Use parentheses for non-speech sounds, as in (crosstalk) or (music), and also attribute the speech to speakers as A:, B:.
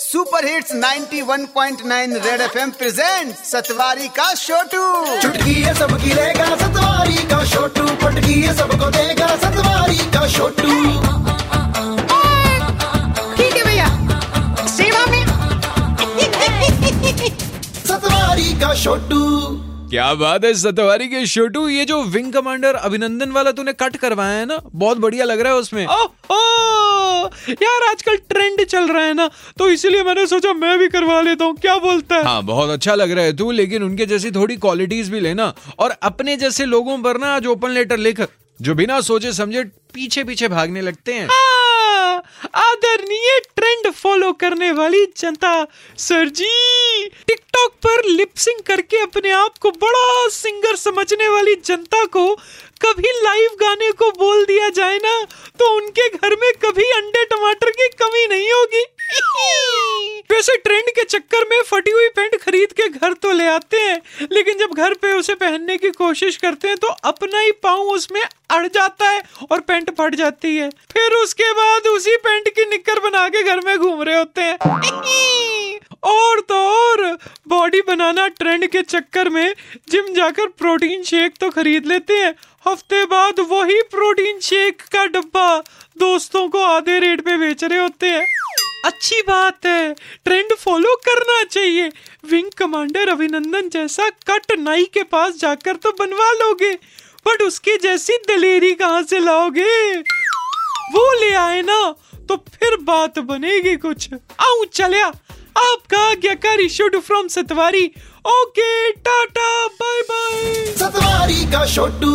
A: Super hits 91.9 red FM present Satwari का छोटू
B: चुटकी है सबकी रहेगा सतवारी का छोटू पटकी है सबको देगा सतवारी का छोटू
C: ठीक है भैया। सेवा में।
B: सतवारी का छोटू
D: क्या बात है सतवारी के छोटू ये जो विंग कमांडर अभिनंदन वाला तूने कट करवाया है ना? बहुत बढ़िया लग रहा है उसमें।
E: ओह, ओह, यार आजकल ट्रेंड चल रहा है ना तो इसीलिए मैंने सोचा मैं भी करवा लेता हूँ। क्या बोलता है?
D: हाँ बहुत अच्छा लग रहा है तू लेकिन उनके जैसी थोड़ी क्वालिटीज भी लेना और अपने जैसे लोगों पर ना आज ओपन लेटर लिख जो बिना सोचे समझे पीछे पीछे भागने लगते हैं।
E: हाँ, आदरणीय फॉलो करने वाली जनता सर जी टिकटॉक पर लिपसिंग करके अपने आप को बड़ा सिंगर समझने वाली जनता को कभी लाइव गाने को बोल दिया जाए ना तो उनके घर में कभी अंडे टमाटर की कमी नहीं होगी। (laughs) वैसे ट्रेंड के चक्कर में फटी हुई पैंट खरीद के घर तो ले आते हैं, लेकिन जब घर पे उसे पहनने की कोशिश करते हैं तो अपना ही पाँव उसमें अड़ जाता है और पैंट फट जाती है। फिर उसके बाद उसी पैंट की निक्कर बना के घर में घूम रहे होते हैं। (laughs) और तो और, बॉडी बनाना ट्रेंड के चक्कर में जिम जाकर प्रोटीन शेक तो खरीद लेते हैं। हफ़्ते बाद वही प्रोटीन शेक का डब्बा दोस्तों को आधे रेट पे बेच रहे होते हैं। अच्छी बात है। ट्रेंड फॉलो करना चाहिए। विंग कमांडर अभिनंदन जैसा कट नाई के पास जाकर तो बनवा लोगे। बट उसकी जैसी दलेरी कहाँ से लाओगे? वो ले आए ना तो फिर बात बनेगी कुछ। आऊ चलिया। आपका आज्ञाकारी शुड from Satwari. Okay tata bye bye
B: Satwari का छोटू